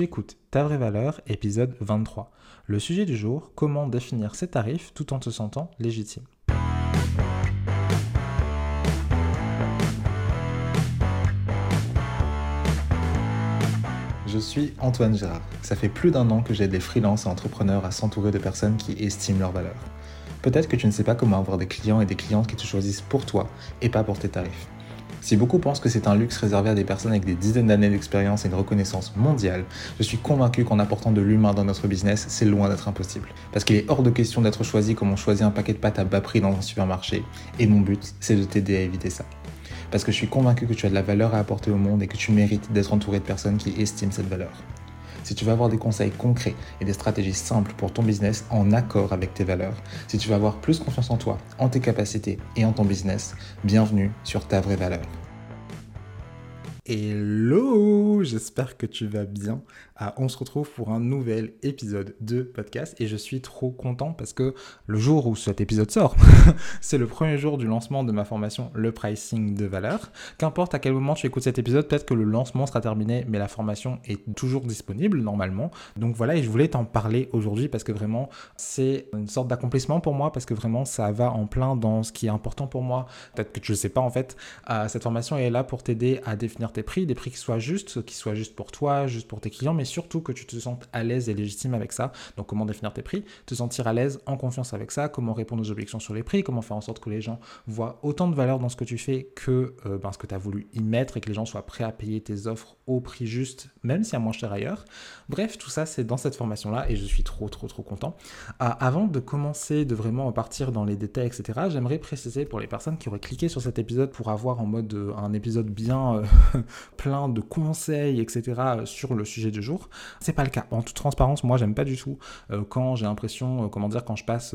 Tu écoutes Ta vraie valeur, épisode 23. Le sujet du jour, comment définir ses tarifs tout en te sentant légitime. Je suis Antoine Gérard. Ça fait plus d'un an que j'aide des freelances et entrepreneurs à s'entourer de personnes qui estiment leur valeur. Peut-être que tu ne sais pas comment avoir des clients et des clientes qui te choisissent pour toi et pas pour tes tarifs. Si beaucoup pensent que c'est un luxe réservé à des personnes avec des dizaines d'années d'expérience et une reconnaissance mondiale, je suis convaincu qu'en apportant de l'humain dans notre business, c'est loin d'être impossible. Parce qu'il est hors de question d'être choisi comme on choisit un paquet de pâtes à bas prix dans un supermarché. Et mon but, c'est de t'aider à éviter ça. Parce que je suis convaincu que tu as de la valeur à apporter au monde et que tu mérites d'être entouré de personnes qui estiment cette valeur. Si tu veux avoir des conseils concrets et des stratégies simples pour ton business en accord avec tes valeurs, si tu veux avoir plus confiance en toi, en tes capacités et en ton business, bienvenue sur ta vraie valeur. Hello, j'espère que tu vas bien. Ah, on se retrouve pour un nouvel épisode de podcast et je suis trop content parce que le jour où cet épisode sort, c'est le premier jour du lancement de ma formation Le Pricing de valeur. Qu'importe à quel moment tu écoutes cet épisode, peut-être que le lancement sera terminé, mais la formation est toujours disponible normalement. Donc voilà, et je voulais t'en parler aujourd'hui parce que vraiment c'est une sorte d'accomplissement pour moi parce que vraiment ça va en plein dans ce qui est important pour moi. Peut-être que tu ne sais pas en fait, euh, cette formation est là pour t'aider à définir tes prix, des prix qui soient justes, qui soient justes pour toi, juste pour tes clients, mais surtout que tu te sentes à l'aise et légitime avec ça. Donc comment définir tes prix, te sentir à l'aise, en confiance avec ça, comment répondre aux objections sur les prix, comment faire en sorte que les gens voient autant de valeur dans ce que tu fais que euh, ben, ce que tu as voulu y mettre et que les gens soient prêts à payer tes offres au prix juste, même si à moins cher ailleurs. Bref, tout ça c'est dans cette formation-là et je suis trop trop trop content. Euh, avant de commencer, de vraiment partir dans les détails, etc., j'aimerais préciser pour les personnes qui auraient cliqué sur cet épisode pour avoir en mode euh, un épisode bien plein de conseils, etc. Euh, sur le sujet du jour. C'est pas le cas. En toute transparence, moi, j'aime pas du tout euh, quand j'ai l'impression, euh, comment dire, quand je passe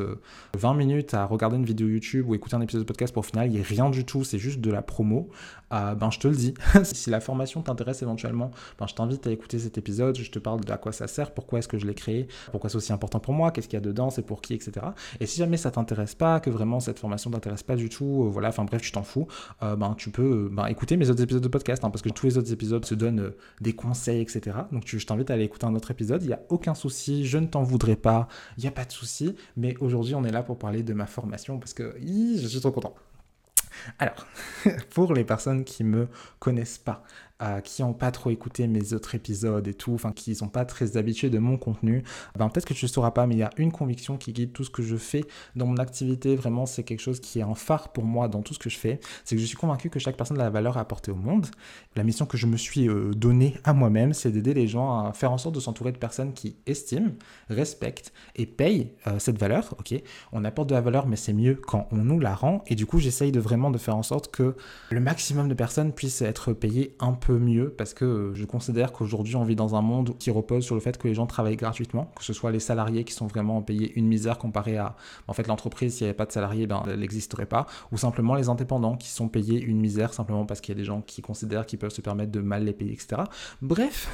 20 minutes à regarder une vidéo YouTube ou écouter un épisode de podcast pour au final, il n'y a rien du tout, c'est juste de la promo. ben, je te le dis. si la formation t'intéresse éventuellement, je t'invite à écouter cet épisode. Je te parle de à quoi ça sert, pourquoi est-ce que je l'ai créé, pourquoi c'est aussi important pour moi, qu'est-ce qu'il y a dedans, c'est pour qui, etc. Et si jamais ça t'intéresse pas, que vraiment cette formation t'intéresse pas du tout, voilà, enfin bref, tu t'en fous, ben, tu peux ben, écouter mes autres épisodes de podcast, hein, parce que tous les autres épisodes se donnent euh, des conseils, etc. Donc je t'invite à aller écouter un autre épisode. Il n'y a aucun souci, je ne t'en voudrais pas, il n'y a pas de souci. Mais aujourd'hui, on est là pour parler de ma formation parce que je suis trop content. Alors, pour les personnes qui me connaissent pas, qui n'ont pas trop écouté mes autres épisodes et tout, enfin qui sont pas très habitués de mon contenu, ben peut-être que tu ne sauras pas, mais il y a une conviction qui guide tout ce que je fais dans mon activité. Vraiment, c'est quelque chose qui est un phare pour moi dans tout ce que je fais. C'est que je suis convaincu que chaque personne a la valeur à apporter au monde. La mission que je me suis euh, donnée à moi-même, c'est d'aider les gens à faire en sorte de s'entourer de personnes qui estiment, respectent et payent euh, cette valeur. Ok, on apporte de la valeur, mais c'est mieux quand on nous la rend. Et du coup, j'essaye de vraiment de faire en sorte que le maximum de personnes puissent être payées un peu mieux parce que je considère qu'aujourd'hui on vit dans un monde qui repose sur le fait que les gens travaillent gratuitement, que ce soit les salariés qui sont vraiment payés une misère comparé à en fait l'entreprise s'il n'y avait pas de salariés ben elle n'existerait pas ou simplement les indépendants qui sont payés une misère simplement parce qu'il y a des gens qui considèrent qu'ils peuvent se permettre de mal les payer etc. Bref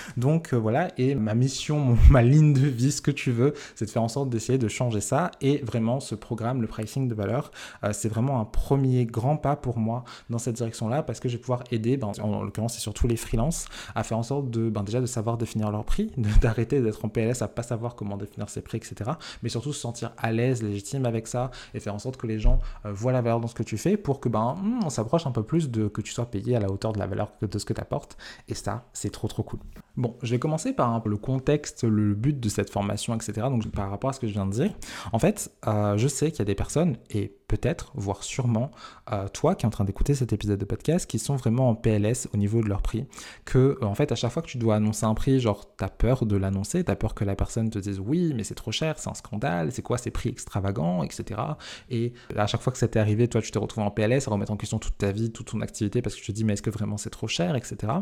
donc euh, voilà et ma mission ma ligne de vie ce que tu veux c'est de faire en sorte d'essayer de changer ça et vraiment ce programme le pricing de valeur euh, c'est vraiment un premier grand pas pour moi dans cette direction là parce que je vais pouvoir aider ben, en, c'est surtout les freelances, à faire en sorte de, ben déjà de savoir définir leur prix, d'arrêter d'être en PLS à pas savoir comment définir ses prix, etc. Mais surtout se sentir à l'aise, légitime avec ça et faire en sorte que les gens euh, voient la valeur dans ce que tu fais pour que ben hmm, on s'approche un peu plus de que tu sois payé à la hauteur de la valeur de ce que tu apportes. Et ça, c'est trop trop cool. Bon, je vais commencer par le contexte, le but de cette formation, etc. Donc par rapport à ce que je viens de dire, en fait, euh, je sais qu'il y a des personnes et peut-être, voire sûrement, euh, toi qui es en train d'écouter cet épisode de podcast, qui sont vraiment en PLS au niveau de leur prix, que euh, en fait à chaque fois que tu dois annoncer un prix, genre tu as peur de l'annoncer, tu as peur que la personne te dise oui mais c'est trop cher, c'est un scandale, c'est quoi ces prix extravagants, etc. Et à chaque fois que ça t'est arrivé, toi tu t'es retrouvé en PLS à remettre en question toute ta vie, toute ton activité parce que tu te dis mais est-ce que vraiment c'est trop cher, etc.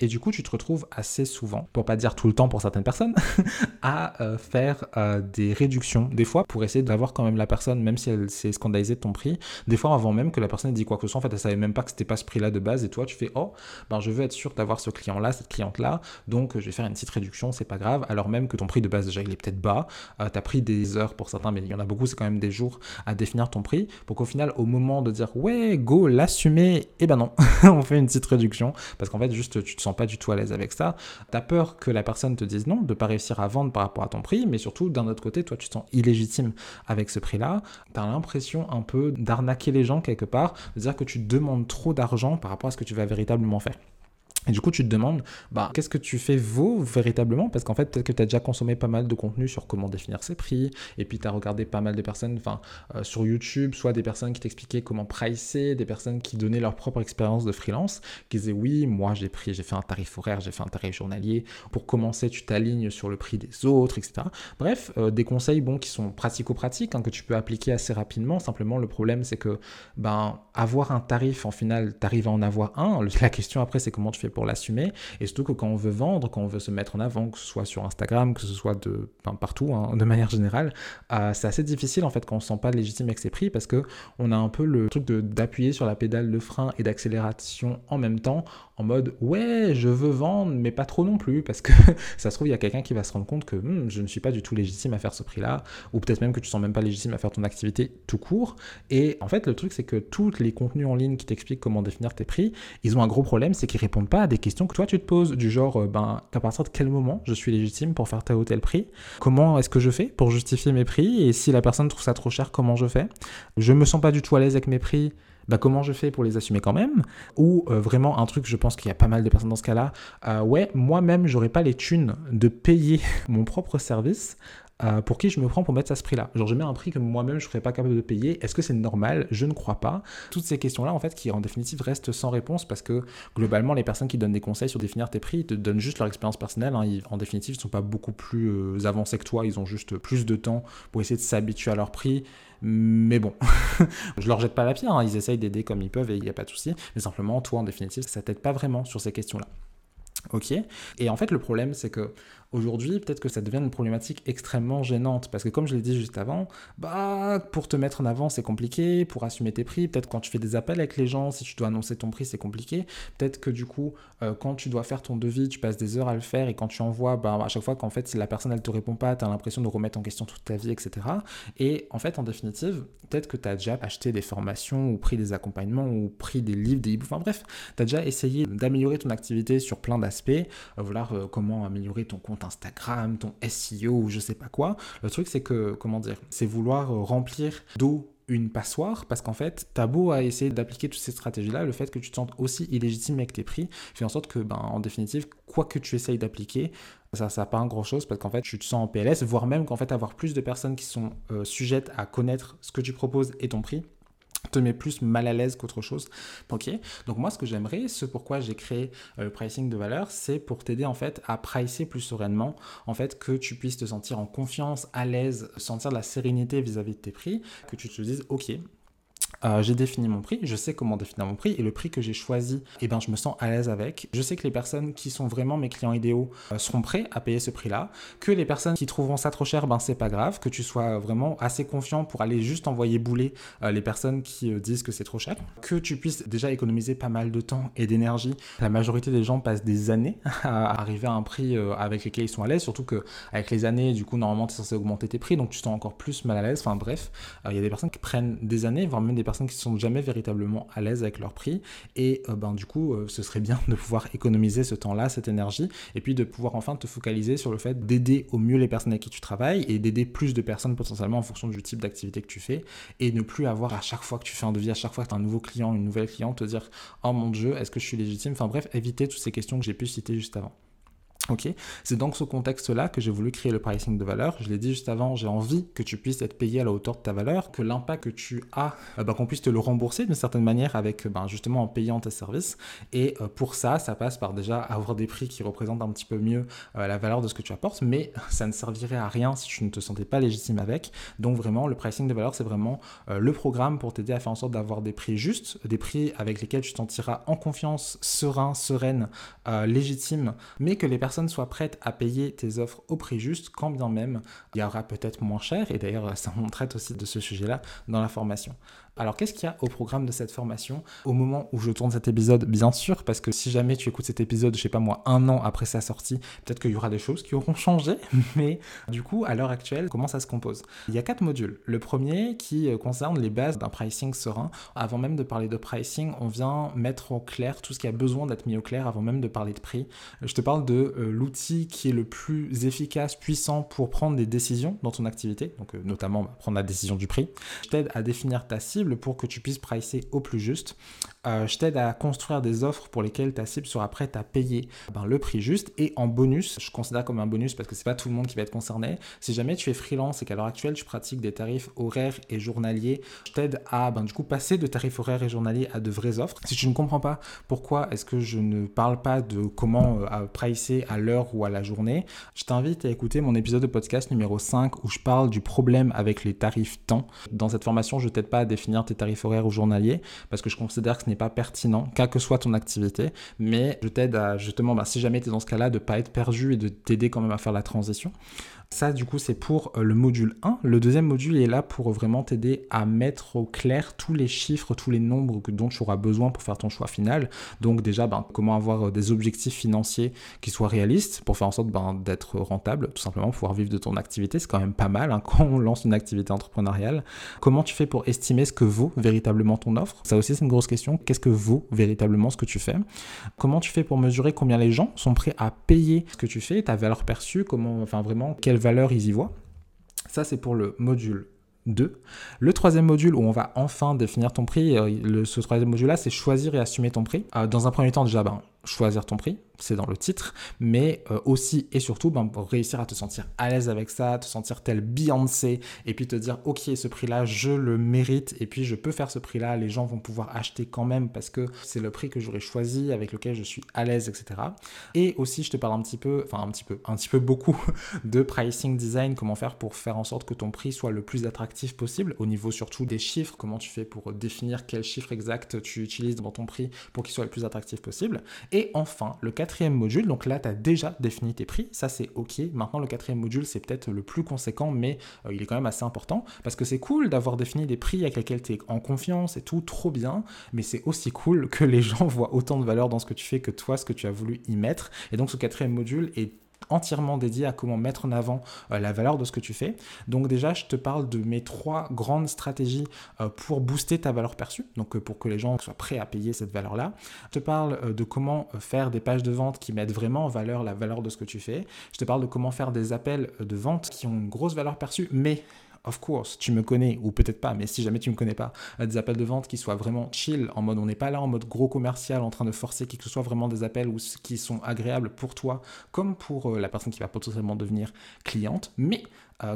Et du coup tu te retrouves assez souvent, pour pas dire tout le temps pour certaines personnes, à euh, faire des réductions des fois pour essayer d'avoir quand même la personne, même si elle s'est scandalisée focaliser ton prix. Des fois, avant même que la personne ait dit quoi que ce soit, en fait, elle savait même pas que c'était pas ce prix-là de base. Et toi, tu fais, oh, ben, je veux être sûr d'avoir ce client-là, cette cliente-là. Donc, je vais faire une petite réduction, c'est pas grave. Alors même que ton prix de base, déjà, il est peut-être bas. Euh, tu as pris des heures pour certains, mais il y en a beaucoup, c'est quand même des jours à définir ton prix. Pour qu'au final, au moment de dire, ouais, go, l'assumer, et eh ben non, on fait une petite réduction. Parce qu'en fait, juste, tu te sens pas du tout à l'aise avec ça. Tu as peur que la personne te dise non, de pas réussir à vendre par rapport à ton prix, mais surtout, d'un autre côté, toi, tu te sens illégitime avec ce prix-là. Tu as l'impression un peu d'arnaquer les gens quelque part, de dire que tu demandes trop d'argent par rapport à ce que tu vas véritablement faire. Et du coup, tu te demandes, bah, qu'est-ce que tu fais vaut véritablement? Parce qu'en fait, peut-être que tu as déjà consommé pas mal de contenu sur comment définir ses prix, et puis tu as regardé pas mal de personnes euh, sur YouTube, soit des personnes qui t'expliquaient comment pricer, des personnes qui donnaient leur propre expérience de freelance, qui disaient oui, moi j'ai pris, j'ai fait un tarif horaire, j'ai fait un tarif journalier. Pour commencer, tu t'alignes sur le prix des autres, etc. Bref, euh, des conseils bon, qui sont pratico-pratiques, hein, que tu peux appliquer assez rapidement. Simplement, le problème, c'est que ben, avoir un tarif, en final, tu arrives à en avoir un. La question après, c'est comment tu fais pour l'assumer. Et surtout que quand on veut vendre, quand on veut se mettre en avant, que ce soit sur Instagram, que ce soit de, partout, hein, de manière générale, euh, c'est assez difficile en fait quand on ne se sent pas légitime avec ses prix parce que on a un peu le truc d'appuyer sur la pédale de frein et d'accélération en même temps en mode ouais, je veux vendre, mais pas trop non plus parce que ça se trouve, il y a quelqu'un qui va se rendre compte que hmm, je ne suis pas du tout légitime à faire ce prix-là, ou peut-être même que tu sens même pas légitime à faire ton activité tout court. Et en fait, le truc, c'est que tous les contenus en ligne qui t'expliquent comment définir tes prix, ils ont un gros problème, c'est qu'ils répondent pas des questions que toi tu te poses, du genre, euh, ben, à partir de quel moment je suis légitime pour faire tel ou tel prix? Comment est-ce que je fais pour justifier mes prix? Et si la personne trouve ça trop cher, comment je fais? Je me sens pas du tout à l'aise avec mes prix bah, comment je fais pour les assumer quand même? Ou euh, vraiment un truc, je pense qu'il y a pas mal de personnes dans ce cas-là, euh, ouais, moi-même, j'aurais pas les thunes de payer mon propre service. Euh, pour qui je me prends pour mettre à ce prix-là Genre, je mets un prix que moi-même je ne serais pas capable de payer. Est-ce que c'est normal? Je ne crois pas. Toutes ces questions-là, en fait, qui en définitive restent sans réponse parce que globalement, les personnes qui donnent des conseils sur définir tes prix, ils te donnent juste leur expérience personnelle. Hein. en définitive, ils ne sont pas beaucoup plus avancés que toi. Ils ont juste plus de temps pour essayer de s'habituer à leur prix. Mais bon, je leur jette pas la pierre, hein. ils essayent d'aider comme ils peuvent et il n'y a pas de souci. Mais simplement, toi, en définitive, ça t'aide pas vraiment sur ces questions-là. Ok? Et en fait, le problème, c'est que Aujourd'hui, peut-être que ça devient une problématique extrêmement gênante parce que comme je l'ai dit juste avant, bah pour te mettre en avant, c'est compliqué, pour assumer tes prix, peut-être quand tu fais des appels avec les gens, si tu dois annoncer ton prix, c'est compliqué. Peut-être que du coup, euh, quand tu dois faire ton devis, tu passes des heures à le faire et quand tu envoies, bah, à chaque fois qu'en fait, si la personne elle te répond pas, tu as l'impression de remettre en question toute ta vie, etc. Et en fait, en définitive, peut-être que tu as déjà acheté des formations ou pris des accompagnements ou pris des livres, des e enfin bref, tu as déjà essayé d'améliorer ton activité sur plein d'aspects, euh, voilà euh, comment améliorer ton compte Instagram, ton SEO ou je sais pas quoi. Le truc, c'est que, comment dire, c'est vouloir euh, remplir d'eau une passoire parce qu'en fait, t'as beau à essayer d'appliquer toutes ces stratégies-là, le fait que tu te sentes aussi illégitime avec tes prix fait en sorte que, ben, en définitive, quoi que tu essayes d'appliquer, ça ça pas un grand chose parce qu'en fait tu te sens en PLS, voire même qu'en fait avoir plus de personnes qui sont euh, sujettes à connaître ce que tu proposes et ton prix, te met plus mal à l'aise qu'autre chose. Ok, donc moi ce que j'aimerais, ce pourquoi j'ai créé euh, le pricing de valeur, c'est pour t'aider en fait à pricer plus sereinement, en fait que tu puisses te sentir en confiance, à l'aise, sentir de la sérénité vis-à-vis -vis de tes prix, que tu te dises ok, euh, j'ai défini mon prix, je sais comment définir mon prix et le prix que j'ai choisi, eh ben, je me sens à l'aise avec. Je sais que les personnes qui sont vraiment mes clients idéaux euh, seront prêts à payer ce prix-là, que les personnes qui trouveront ça trop cher, ben c'est pas grave, que tu sois vraiment assez confiant pour aller juste envoyer bouler euh, les personnes qui disent que c'est trop cher, que tu puisses déjà économiser pas mal de temps et d'énergie. La majorité des gens passent des années à arriver à un prix avec lequel ils sont à l'aise, surtout que avec les années, du coup, normalement, tu es censé augmenter tes prix, donc tu te sens encore plus mal à l'aise. Enfin bref, il y a des personnes qui prennent des années, voire même des personnes qui sont jamais véritablement à l'aise avec leur prix. Et euh, ben, du coup, euh, ce serait bien de pouvoir économiser ce temps-là, cette énergie, et puis de pouvoir enfin te focaliser sur le fait d'aider au mieux les personnes avec qui tu travailles et d'aider plus de personnes potentiellement en fonction du type d'activité que tu fais et ne plus avoir à chaque fois que tu fais un devis, à chaque fois que tu as un nouveau client, une nouvelle cliente, te dire Oh mon Dieu, est-ce que je suis légitime? Enfin bref, éviter toutes ces questions que j'ai pu citer juste avant. Ok, c'est dans ce contexte-là que j'ai voulu créer le pricing de valeur. Je l'ai dit juste avant, j'ai envie que tu puisses être payé à la hauteur de ta valeur, que l'impact que tu as, euh, bah, qu'on puisse te le rembourser d'une certaine manière avec ben, justement en payant tes services. Et euh, pour ça, ça passe par déjà avoir des prix qui représentent un petit peu mieux euh, la valeur de ce que tu apportes, mais ça ne servirait à rien si tu ne te sentais pas légitime avec. Donc vraiment, le pricing de valeur, c'est vraiment le programme pour t'aider à faire en sorte d'avoir des prix justes, des prix avec lesquels tu t'en tireras en confiance, serein, sereine, légitime, mais que les personnes personne soit prête à payer tes offres au prix juste, quand bien même il y aura peut-être moins cher. Et d'ailleurs, ça on traite aussi de ce sujet-là dans la formation. Alors qu'est-ce qu'il y a au programme de cette formation au moment où je tourne cet épisode? Bien sûr, parce que si jamais tu écoutes cet épisode, je sais pas moi, un an après sa sortie, peut-être qu'il y aura des choses qui auront changé, mais du coup, à l'heure actuelle, comment ça se compose? Il y a quatre modules. Le premier qui euh, concerne les bases d'un pricing serein. Avant même de parler de pricing, on vient mettre au clair tout ce qui a besoin d'être mis au clair avant même de parler de prix. Je te parle de euh, l'outil qui est le plus efficace, puissant pour prendre des décisions dans ton activité, donc euh, notamment bah, prendre la décision du prix. Je t'aide à définir ta cible pour que tu puisses pricer au plus juste. Euh, je t'aide à construire des offres pour lesquelles ta cible sera prête à payer ben, le prix juste. Et en bonus, je considère comme un bonus parce que c'est pas tout le monde qui va être concerné. Si jamais tu es freelance et qu'à l'heure actuelle tu pratiques des tarifs horaires et journaliers, je t'aide à ben, du coup passer de tarifs horaires et journaliers à de vraies offres. Si tu ne comprends pas pourquoi est-ce que je ne parle pas de comment euh, pricer à l'heure ou à la journée, je t'invite à écouter mon épisode de podcast numéro 5 où je parle du problème avec les tarifs temps. Dans cette formation, je t'aide pas à définir tes tarifs horaires ou journaliers parce que je considère que ce n'est pas pertinent, quelle que soit ton activité, mais je t'aide à justement, bah, si jamais tu es dans ce cas-là, de ne pas être perdu et de t'aider quand même à faire la transition. Ça, du coup, c'est pour euh, le module 1. Le deuxième module est là pour vraiment t'aider à mettre au clair tous les chiffres, tous les nombres dont tu auras besoin pour faire ton choix final. Donc déjà, ben, comment avoir euh, des objectifs financiers qui soient réalistes pour faire en sorte ben, d'être rentable, tout simplement, pouvoir vivre de ton activité. C'est quand même pas mal hein, quand on lance une activité entrepreneuriale. Comment tu fais pour estimer ce que vaut véritablement ton offre? Ça aussi, c'est une grosse question. Qu'est-ce que vaut véritablement ce que tu fais? Comment tu fais pour mesurer combien les gens sont prêts à payer ce que tu fais, ta valeur perçue, comment, enfin vraiment, quelle valeur ils y voient. Ça, c'est pour le module 2. Le troisième module où on va enfin définir ton prix, euh, ce troisième module-là, c'est choisir et assumer ton prix. Euh, dans un premier temps, déjà, ben, choisir ton prix, c'est dans le titre, mais euh, aussi et surtout ben, réussir à te sentir à l'aise avec ça, te sentir tel Beyoncé, et puis te dire ok ce prix-là je le mérite, et puis je peux faire ce prix-là, les gens vont pouvoir acheter quand même parce que c'est le prix que j'aurais choisi, avec lequel je suis à l'aise, etc. Et aussi je te parle un petit peu, enfin un petit peu, un petit peu beaucoup de pricing design, comment faire pour faire en sorte que ton prix soit le plus attractif possible, au niveau surtout des chiffres, comment tu fais pour définir quel chiffre exact tu utilises dans ton prix pour qu'il soit le plus attractif possible. Et enfin, le quatrième module, donc là, tu as déjà défini tes prix, ça c'est OK. Maintenant, le quatrième module, c'est peut-être le plus conséquent, mais euh, il est quand même assez important, parce que c'est cool d'avoir défini des prix avec lesquels tu es en confiance et tout, trop bien, mais c'est aussi cool que les gens voient autant de valeur dans ce que tu fais que toi, ce que tu as voulu y mettre. Et donc, ce quatrième module est entièrement dédié à comment mettre en avant euh, la valeur de ce que tu fais. Donc déjà, je te parle de mes trois grandes stratégies euh, pour booster ta valeur perçue, donc euh, pour que les gens soient prêts à payer cette valeur-là. Je te parle de comment faire des pages de vente qui mettent vraiment en valeur la valeur de ce que tu fais. Je te parle de comment faire des appels de vente qui ont une grosse valeur perçue, mais of course, tu me connais, ou peut-être pas, mais si jamais tu me connais pas, des appels de vente qui soient vraiment chill, en mode on n'est pas là en mode gros commercial, en train de forcer qui que ce soit vraiment des appels ou qui sont agréables pour toi, comme pour euh, la personne qui va potentiellement devenir cliente, mais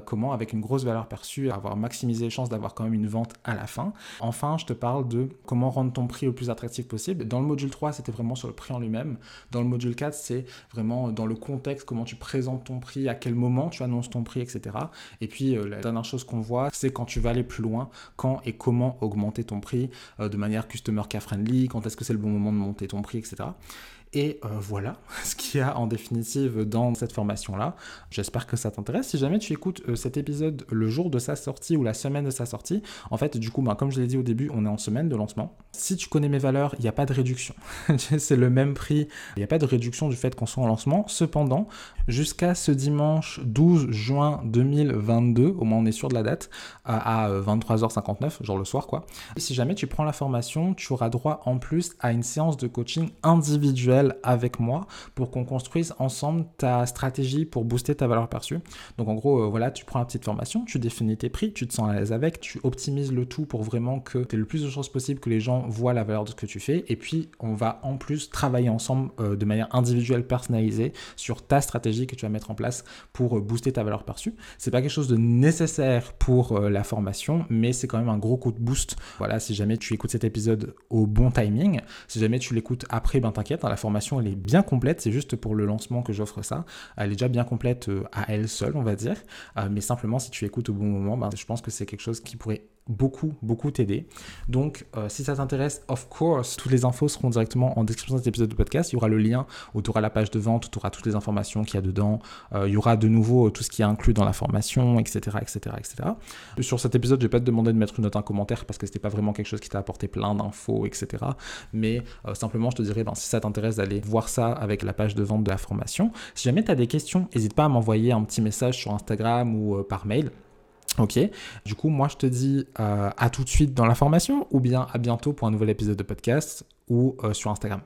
comment, avec une grosse valeur perçue, avoir maximisé les chances d'avoir quand même une vente à la fin. Enfin, je te parle de comment rendre ton prix le plus attractif possible. Dans le module 3, c'était vraiment sur le prix en lui-même. Dans le module 4, c'est vraiment dans le contexte, comment tu présentes ton prix, à quel moment tu annonces ton prix, etc. Et puis, euh, la dernière chose qu'on voit, c'est quand tu vas aller plus loin, quand et comment augmenter ton prix euh, de manière customer care friendly, quand est-ce que c'est le bon moment de monter ton prix, etc. Et euh, voilà ce qu'il y a en définitive dans cette formation-là. J'espère que ça t'intéresse. Si jamais tu écoutes euh, cet épisode le jour de sa sortie ou la semaine de sa sortie, en fait, du coup, ben, comme je l'ai dit au début, on est en semaine de lancement. Si tu connais mes valeurs, il n'y a pas de réduction. C'est le même prix. Il n'y a pas de réduction du fait qu'on soit en lancement. Cependant, jusqu'à ce dimanche 12 juin 2022, au moins on est sûr de la date, à 23h59, genre le soir quoi. si jamais tu prends la formation, tu auras droit en plus à une séance de coaching individuelle avec moi pour qu'on construise ensemble ta stratégie pour booster ta valeur perçue. Donc en gros, euh, voilà, tu prends la petite formation, tu définis tes prix, tu te sens à l'aise avec, tu optimises le tout pour vraiment que tu aies le plus de chances possible que les gens voient la valeur de ce que tu fais. Et puis, on va en plus travailler ensemble euh, de manière individuelle, personnalisée sur ta stratégie que tu vas mettre en place pour euh, booster ta valeur perçue. C'est pas quelque chose de nécessaire pour la formation, mais c'est quand même un gros coup de boost. Voilà, si jamais tu écoutes cet épisode au bon timing, si jamais tu l'écoutes après, ben t'inquiète, hein, la formation elle est bien complète. C'est juste pour le lancement que j'offre ça. Elle est déjà bien complète euh, à elle seule, on va dire. Euh, mais simplement, si tu écoutes au bon moment, ben, je pense que c'est quelque chose qui pourrait beaucoup, beaucoup t'aider. Donc, euh, si ça t'intéresse, of course, toutes les infos seront directement en description de cet épisode de podcast. Il y aura le lien où tu auras la page de vente, tu auras toutes les informations qu'il y a dedans. Euh, il y aura de nouveau tout ce qui est inclus dans la formation, etc., etc., etc. Sur cet épisode, je vais pas te demander de mettre une note, en commentaire parce que c'était pas vraiment quelque chose qui t'a apporté plein d'infos, etc. Mais euh, simplement, je te dirais, ben, si ça t'intéresse d'aller voir ça avec la page de vente de la formation. Si jamais tu as des questions, n'hésite pas à m'envoyer un petit message sur Instagram ou par mail. Ok, du coup, moi je te dis euh, à tout de suite dans la formation ou bien à bientôt pour un nouvel épisode de podcast ou euh, sur Instagram.